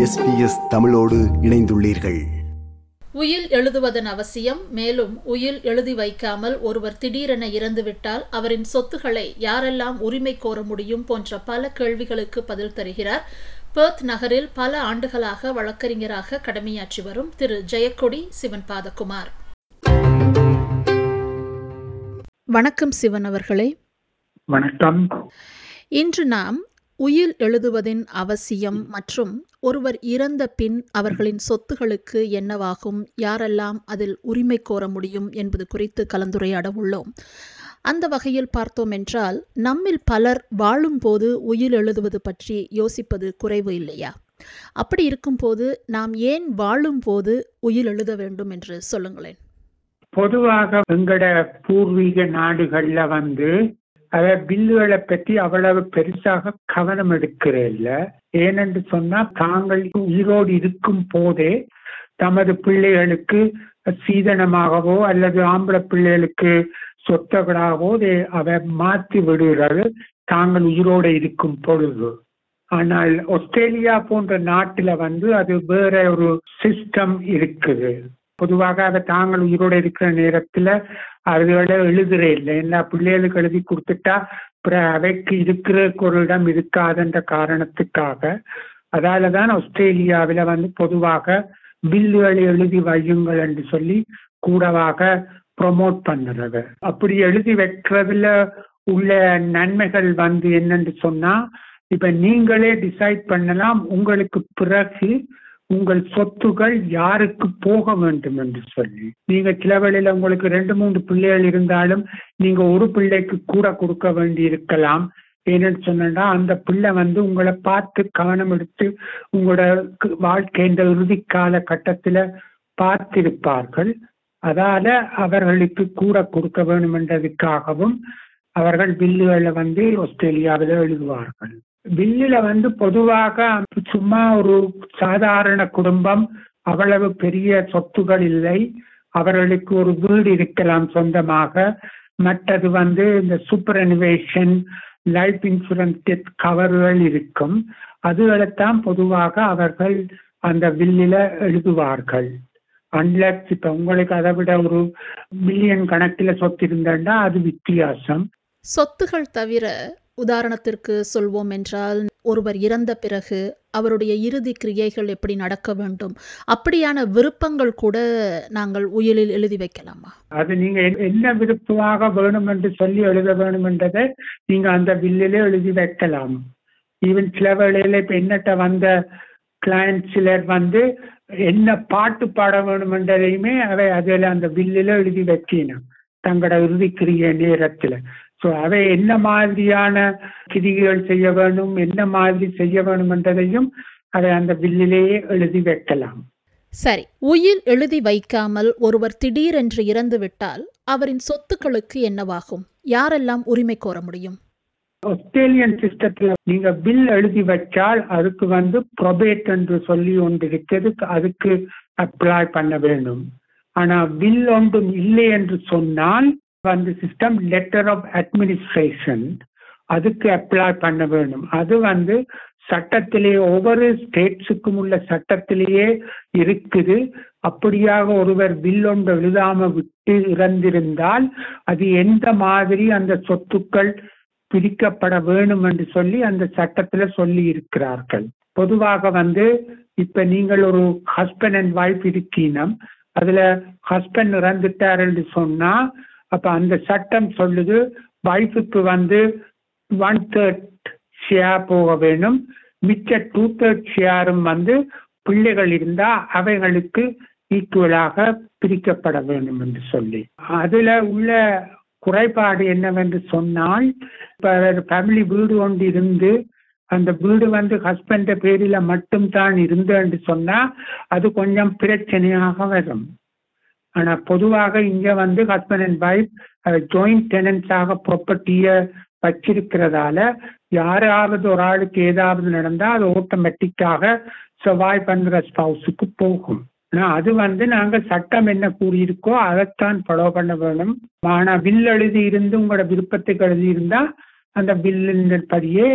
SBS தமிழோடு இணைந்துள்ளீர்கள். உயில் எழுதுவதன் அவசியம் மேலும் உயில் எழுதி வைக்காமல் ஒருவர் திடீரென இறந்துவிட்டால் அவரின் சொத்துக்களை யாரெல்லாம் உரிமை கோர முடியும் போன்ற பல கேள்விகளுக்கு பதில் தருகிறார். பெர்த் நகரில் பல ஆண்டுகளாக வழக்கறிஞராக கடமையாற்றி வரும் திரு ஜெயக்கொடி சிவன் பாதகுமார் வணக்கம் சிவன் அவர்களே. வணக்கம். இன்று நாம் உயில் எழுதுவதின் அவசியம் மற்றும் ஒருவர் இறந்த பின் அவர்களின் சொத்துகளுக்கு என்னவாகும் யாரெல்லாம் அதில் உரிமை கோர முடியும் என்பது குறித்து கலந்துரையாட உள்ளோம். அந்த வகையில் பார்த்தோம் என்றால் நம்மில் பலர் வாழும்போது உயில் எழுதுவது பற்றி யோசிப்பது குறைவு இல்லையா? அப்படி இருக்கும்போது நாம் ஏன் வாழும்போது உயில் எழுத வேண்டும் என்று சொல்லுங்களேன். பொதுவாக எங்கட பூர்வீக நாடுகள்ல வந்து அத பில்லுகளை பற்றி அவ்வளவு பெருசாக கவனம் எடுக்கிறதில்ல. ஏனென்று சொன்னா தாங்கள் உயிரோடு இருக்கும் போதே தமது பிள்ளைகளுக்கு சீதனமாகவோ அல்லது ஆம்பளை பிள்ளைகளுக்கு சொத்தகளாகவோ அதை மாற்றி விடுகிறது. தாங்கள் உயிரோடு இருக்கும் பொழுது. ஆனால் ஆஸ்திரேலியா போன்ற நாட்டில வந்து அது வேற ஒரு சிஸ்டம் இருக்குது. பொதுவாக அதை தாங்கள் உயிரோடு இருக்கிற நேரத்துல அதுகளை எழுதுறே இல்லை. என்ன பிள்ளைகளுக்கு எழுதி கொடுத்துட்டா அப்புறம் அவைக்கு இருக்கிற குரலிடம் இருக்காதுன்ற காரணத்துக்காக அதால தான் ஆஸ்திரேலியாவில வந்து பொதுவாக பில்லுகளை எழுதி வையுங்கள் என்று சொல்லி கூடவாக ப்ரொமோட் பண்ணுறது. அப்படி எழுதி வைக்கிறதுல உள்ள நன்மைகள் வந்து என்னன்னு சொன்னா இப்ப நீங்களே டிசைட் பண்ணலாம். உங்களுக்கு பிறகு உங்கள் சொத்துகள் யாருக்கு போக வேண்டும் என்று சொல்லி. நீங்க சில வேளையில உங்களுக்கு ரெண்டு மூன்று பிள்ளைகள் இருந்தாலும் நீங்க ஒரு பிள்ளைக்கு கூட கொடுக்க வேண்டி இருக்கலாம் ஏன்னு சொன்னா அந்த பிள்ளை வந்து உங்களை பார்த்து கவனம் எடுத்து உங்களோட வாழ்க்கை இந்த இறுதி கால கட்டத்துல பார்த்திருப்பார்கள். அதால அவர்களுக்கு கூட கொடுக்க வேண்டும் என்றதுக்காகவும் அவர்கள் பில்லுகளை வந்து ஆஸ்திரேலியாவில் எழுதுவார்கள். பில்லுல வந்து பொதுவாக சும்மா ஒரு சாதாரண குடும்பம் அவ்வளவு பெரிய சொத்துகள் இல்லை. அவர்களுக்கு ஒரு வீடு இருக்கலாம் சொந்தமாக. மற்றது வந்து இந்த superannuation life insurance death கவர்கள் இருக்கும். அதுகளைத்தான் பொதுவாக அவர்கள் அந்த பில்லில எழுதுவார்கள். அன்லக்ஸ் இப்ப உங்களுக்கு அதை விட ஒரு மில்லியன் கணக்கில் சொத்து இருந்தா அது வித்தியாசம். சொத்துகள் தவிர உதாரணத்திற்கு சொல்வோம் என்றால் ஒருவர் இறந்த பிறகு அவருடைய இறுதி கிரியைகள் எப்படி நடக்க வேண்டும்? அப்படியான விருப்பங்கள் கூட நாங்கள் உயிலில் எழுதி வைக்கலாமா? அது நீங்க என்ன விருப்பமாக வேணும் என்று சொல்லி எழுத வேணும் என்றதை நீங்க அந்த வில்லிலே எழுதி வைக்கலாம். ஈவன் சில வேளையில இப்ப என்னட்ட வந்த கிளைண்ட் சிலர் வந்து என்ன பாட்டு பாட வேணும் என்றதையுமே அவை அதில் அந்த வில்லில எழுதி வைக்கணும். தங்களோட இறுதி கிரிய நேரத்துல. ஸோ அதை என்ன மாதிரியான கிரிகைகள் செய்ய வேணும் என்ன மாதிரி செய்ய வேணும் என்றதையும் அதை அந்த பில்லிலேயே எழுதி வைக்கலாம். சரி உயில் எழுதி வைக்காமல் ஒருவர் திடீரென்று இறந்து விட்டால் அவரின் சொத்துக்களுக்கு என்னவாகும்? யாரெல்லாம் உரிமை கோர முடியும்? ஆஸ்திரேலியன் சிஸ்டத்துல நீங்க பில் எழுதி வச்சால் அதுக்கு வந்து ப்ரொபேட் என்று சொல்லி ஒன்று இருக்கிறது அதுக்கு அப்ளை பண்ண வேண்டும். ஆனா பில் ஒன்றும் இல்லை என்று சொன்னால் அந்த சிஸ்டம் லெட்டர் ஆஃப் அட்மினிஸ்ட்ரேஷன் அதுக்கு அப்ளை பண்ண வேண்டும். அது வந்து சட்டத்திலே ஒவ்வொரு ஸ்டேட்ஸுக்கும் உள்ள சட்டத்திலேயே இருக்குது. அப்படியாக ஒருவர் பில் ஒன்று எழுதாம விட்டு இறந்திருந்தால் அது எந்த மாதிரி அந்த சொத்துக்கள் பிரிக்கப்பட வேணும் என்று சொல்லி அந்த சட்டத்துல சொல்லி இருக்கிறார்கள். பொதுவாக வந்து இப்ப நீங்கள் ஒரு ஹஸ்பண்ட் அண்ட் ஒய்ஃப் இருக்கீனம். அதுல ஹஸ்பண்ட் இறந்துட்டார் என்று சொன்னா அப்ப அந்த சட்டம் சொல்லுது வைஃபுக்கு வந்து ஒன் தேர்ட் ஷேர் போக வேணும் மிச்ச டூ தேர்ட் ஷேரும் வந்து பிள்ளைகள் இருந்தா அவைகளுக்கு ஈக்குவலாக பிரிக்கப்பட வேண்டும் என்று சொல்லி. அதுல உள்ள குறைபாடு என்னவென்று சொன்னால் இப்ப ஃபேமிலி வீடு ஒன்று இருந்து அந்த வீடு வந்து ஹஸ்பண்ட பேரில மட்டும்தான் இருந்து என்று சொன்னா அது கொஞ்சம் பிரச்சனையாக வரும். ஆனா பொதுவாக இங்க வந்து ஹஸ்பண்ட் அண்ட் ஒய்ஃப் ஜாயிண்ட் டெனன்ஸாக ப்ராப்பர்ட்டிய வச்சிருக்கிறதால யாராவது ஒரு ஆளுக்கு ஏதாவது நடந்தா அது ஆட்டோமேட்டிக்காக சர்வாய் பண்ற ஸ்பவுஸுக்கு போகும். ஆனா அது வந்து நாங்க சட்டம் என்ன கூறியிருக்கோ அதைத்தான் ஃபாலோ பண்ண வேணும். ஆனா பில் எழுதி இருந்து உங்களோட விருப்பத்துக்கு எழுதி இருந்தா அந்த பில்லின் படியே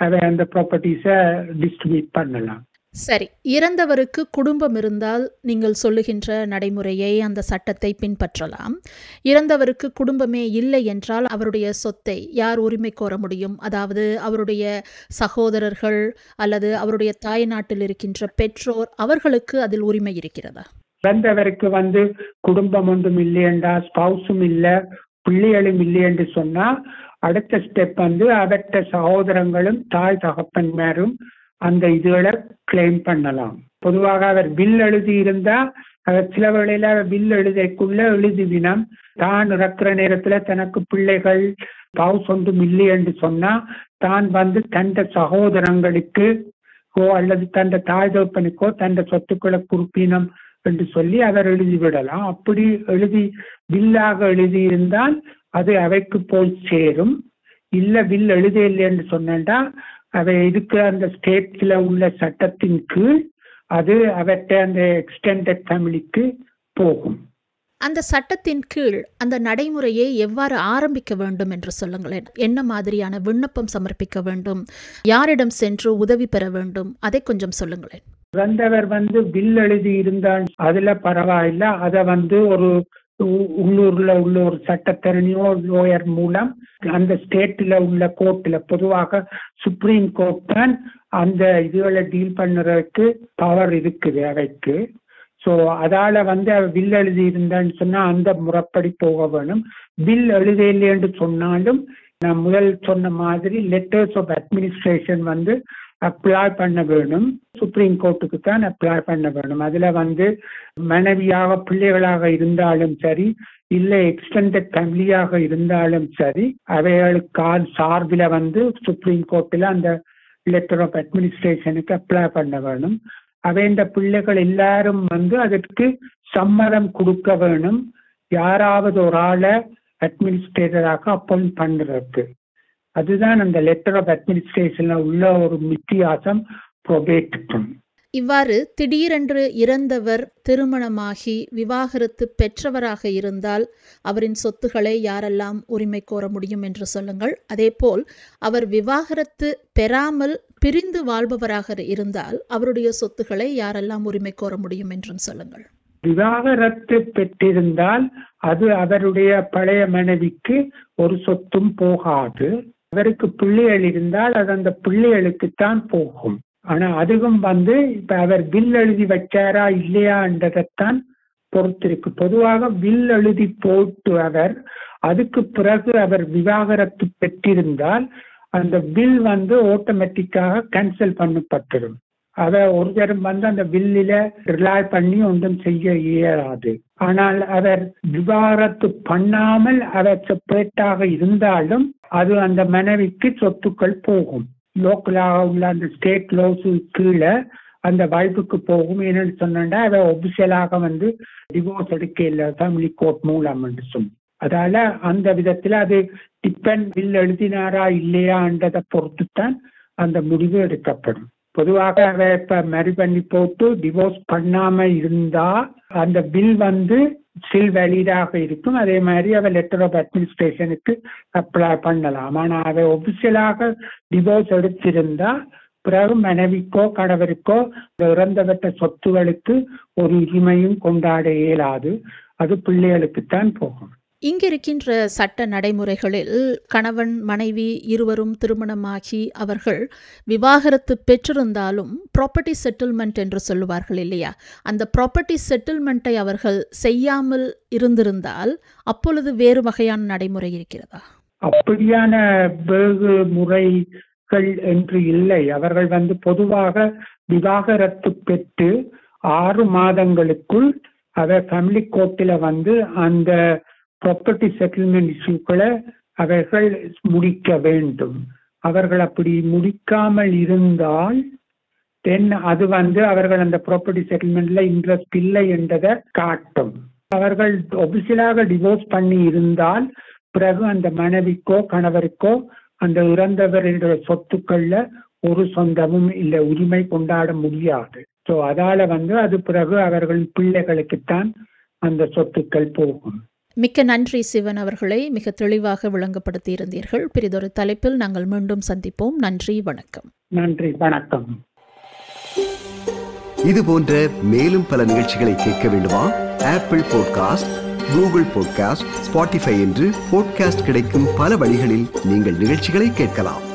அதை அந்த ப்ராப்பர்ட்டிஸை டிஸ்ட்ரிபியூட் பண்ணலாம். சரி இறந்தவருக்கு குடும்பம் இருந்தால் நீங்கள் சொல்லுகின்ற நடைமுறையை அந்த சட்டத்தை பின்பற்றலாம். இறந்தவருக்கு குடும்பமே இல்லை என்றால் அவருடைய சொத்தை யார் உரிமை கோர முடியும்? அதாவது அவருடைய சகோதரர்கள் அல்லது அவருடைய தாய் நாட்டில் இருக்கின்ற பெற்றோர் அவர்களுக்கு அதில் உரிமை இருக்கிறதா? இறந்தவருக்கு வந்து குடும்பம் ஒன்றும் இல்லையண்டா ஸ்பவுஸும் இல்லை பிள்ளைகளும் இல்லை என்று சொன்னா அடுத்த ஸ்டெப் வந்து அவற்ற சகோதரங்களும் தாய் தகப்பன்மாரும் அந்த இதுகளை கிளைம் பண்ணலாம். பொதுவாக அவர் பில் எழுதி இருந்தா அவர் சில வேளையில பில் எழுதைக்குள்ள எழுதிவினம் தான் இறக்குற நேரத்துல தனக்கு பிள்ளைகள் பவுஸ் ஒன்றும் இல்லை என்று சொன்னா தான் வந்து தந்த சகோதரங்களுக்கு ஓ அல்லது தந்த தாய் தோப்பனுக்கோ தந்த சொத்துக்களை குறிப்பினம் என்று சொல்லி அவர் எழுதிவிடலாம் அப்படி எழுதி பில்லாக எழுதியிருந்தால் அது அவைக்கு போய் சேரும். இல்ல பில் எழுத இல்லை என்று சொன்னா அவை இருக்கிற அந்த ஸ்டேட்ல உள்ள சட்டத்தின் கீழ் அது அவற்றை அந்த எக்ஸ்டெண்டட் ஃபேமிலிக்கு போகும். அந்த சட்டத்தின் கீழ் அந்த நடைமுறையை எவ்வாறு ஆரம்பிக்க வேண்டும் என்று சொல்லுங்களேன். என்ன மாதிரியான விண்ணப்பம் சமர்ப்பிக்க வேண்டும்? யாரிடம் சென்று உதவி பெற வேண்டும்? அதை கொஞ்சம் சொல்லுங்களேன். இறந்தவர் வந்து பில் எழுதி இருந்தால் அதுல பரவாயில்ல. அதை வந்து ஒரு உள்ளூர்ல உள்ள ஒரு சட்டத்தரணியோ லோயர் மூலம் அந்த ஸ்டேட்ல உள்ள கோர்ட்ல பொதுவாக சுப்ரீம் கோர்ட் தான் அந்த இதுகளை டீல் பண்ணுறதுக்கு பவர் இருக்குது அவைக்கு. ஸோ அதால வந்து பில் எழுதி இருந்தேன்னு சொன்னா அந்த முறைப்படி போக வேணும். பில் எழுத சொன்னாலும் நான் முதல் சொன்ன மாதிரி லெட்டர்ஸ் ஆஃப் அட்மினிஸ்ட்ரேஷன் வந்து அப்ளை பண்ண வேணும். சுப்ரீம் கோர்ட்டுக்கு தான் அப்ளை பண்ண வேணும். அதுல வந்து மனைவியாக பிள்ளைகளாக இருந்தாலும் சரி இல்லை எக்ஸ்டெண்டட் ஃபேமிலியாக இருந்தாலும் சரி அவைகளுக்கால் சார்பில் வந்து சுப்ரீம் கோர்ட்டில் அந்த லெட்டர் ஆஃப் அட்மினிஸ்ட்ரேஷனுக்கு அப்ளை பண்ண வேணும். அவை இந்த பிள்ளைகள் எல்லாரும் வந்து அதற்கு சம்மதம் கொடுக்க வேணும். யாராவது ஒரு ஆளை அட்மினிஸ்ட்ரேட்டராக அப்பாயிண்ட் பண்ணுறதுக்கு அதுதான் அந்த லெட்டர் ஆஃப் அட்மினிஸ்ட்ரேஷன்ல உள்ள ஒரு வித்தியாசம். இவ்வாறு திடீரென்று இறந்தவர் திருமணமாகி விவாகரத்து பெற்றவராக இருந்தால் அவரின் சொத்துக்களை யாரெல்லாம் உரிமை கோர முடியும் என்று சொல்லுங்கள். அதேபோல் அவர் விவாகரத்து பெறாமல் பிரிந்து வாழ்பவராக இருந்தால் அவருடைய சொத்துக்களை யாரெல்லாம் உரிமை கோர முடியும் என்றும் சொல்லுங்கள். விவாகரத்து பெற்றிருந்தால் அது அவருடைய பழைய மனைவிக்கு ஒரு சொத்தும் போகாது. அவருக்கு பிள்ளைகள் இருந்தால் அது அந்த பிள்ளைகளுக்குத்தான் போகும். ஆனா அதுவும் வந்து இப்ப அவர் பில் எழுதி வச்சாரா இல்லையான்றதைத்தான் பொறுத்திருக்கு. பொதுவாக பில் எழுதி போட்டு அவர் அதுக்கு பிறகு அவர் விவாகரத்து பெற்றிருந்தால் அந்த பில் வந்து ஆட்டோமேட்டிக்காக கேன்சல் பண்ணப்பட்டிடும் அத ஒரு தரம் வந்து அந்த பில்லில ரிலாய் பண்ணி ஒன்றும் செய்ய இயலாது. ஆனால் அவர் விவாகரத்து பண்ணாமல் அவர் செப்பரேட்டாக இருந்தாலும் அது அந்த மனைவிக்கு சொத்துக்கள் போகும். லோக்கலாக உள்ள அந்த ஸ்டேட் லோஸு கீழே அந்த வாய்ப்புக்கு போகும். என்னன்னு சொன்னா அதை ஒபிஷியலாக வந்து டிவோர்ஸ் எடுக்க இல்லை ஃபேமிலி கோர்ட் மூலம் என்று அதால அந்த விதத்தில் அது டிபெண்ட் பில் எழுதினாரா இல்லையான்றதை பொறுத்து தான் அந்த முடிவு எடுக்கப்படும். பொதுவாக அதை இப்ப மேரி பண்ணி போட்டு டிவோர்ஸ் பண்ணாம இருந்தா அந்த பில் வந்து ஸ்டில் வேலிடாக இருக்கும். அதே மாதிரி அவள் லெட்டர் ஆஃப் அட்மினிஸ்ட்ரேஷனுக்கு அப்ளை பண்ணலாம். ஆனால் அவ ஒபிஷியலாக டிவோர்ஸ் எடுத்திருந்தா பிறகு மனைவிக்கோ கணவருக்கோ இறந்தவற்ற சொத்துகளுக்கு ஒரு உரிமையும் கொண்டாட இயலாது. அது பிள்ளைகளுக்குத்தான் போகும். இங்கிருக்கின்ற சட்ட நடைமுறைகளில் கணவன் மனைவி இருவரும் திருமணமாகி அவர்கள் விவாகரத்து பெற்றிருந்தாலும் ப்ராப்பர்ட்டி செட்டில்மெண்ட் என்று சொல்லுவார்கள் இல்லையா? அந்த ப்ராப்பர்ட்டி செட்டில்மெண்ட்டை அவர்கள் செய்யாமல் இருந்திருந்தால் அப்பொழுது வேறு வகையான நடைமுறை இருக்கிறதா? அப்படியான வெகு முறைகள் என்று இல்லை. அவர்கள் வந்து பொதுவாக விவாகரத்து பெற்று ஆறு மாதங்களுக்குள் அவர் ஃபேமிலி கோர்ட்டில் வந்து அந்த ப்ராப்பர்ட்டி செட்டில்மெண்ட் இஷ்யூக்களை அவர்கள் முடிக்க வேண்டும். அவர்கள் அப்படி முடிக்காமல் இருந்தால் தென் அது வந்து அவர்கள் அந்த ப்ராப்பர்ட்டி செட்டில்மெண்ட்ல இன்ட்ரெஸ்ட் இல்லை என்றதை காட்டும். அவர்கள் ஒபிஷியலாக டிவோர்ஸ் பண்ணி இருந்தால் பிறகு அந்த மனைவிக்கோ கணவருக்கோ அந்த இறந்தவருடைய சொத்துக்கள்ல ஒரு சொந்தமும் இல்லை உரிமை கொண்டாட முடியாது. ஸோ அதால வந்து அது பிறகு அவர்களின் பிள்ளைகளுக்குத்தான் அந்த சொத்துக்கள் போகும். மிக்க நன்றி சிவன் அவர்களை. மிக தெளிவாக விளங்கப்படுத்தி இருந்தீர்கள் பிறிதொரு தலைப்பில் நாங்கள் மீண்டும் சந்திப்போம். நன்றி வணக்கம். நன்றி வணக்கம். இது போன்ற மேலும் பல நிகழ்ச்சிகளை கேட்க வேண்டுமா? Apple podcast Google podcast Spotify என்று பாட்காஸ்ட் கிடைக்கும் பல வழிகளில் நீங்கள் நிகழ்ச்சிகளை கேட்கலாம்.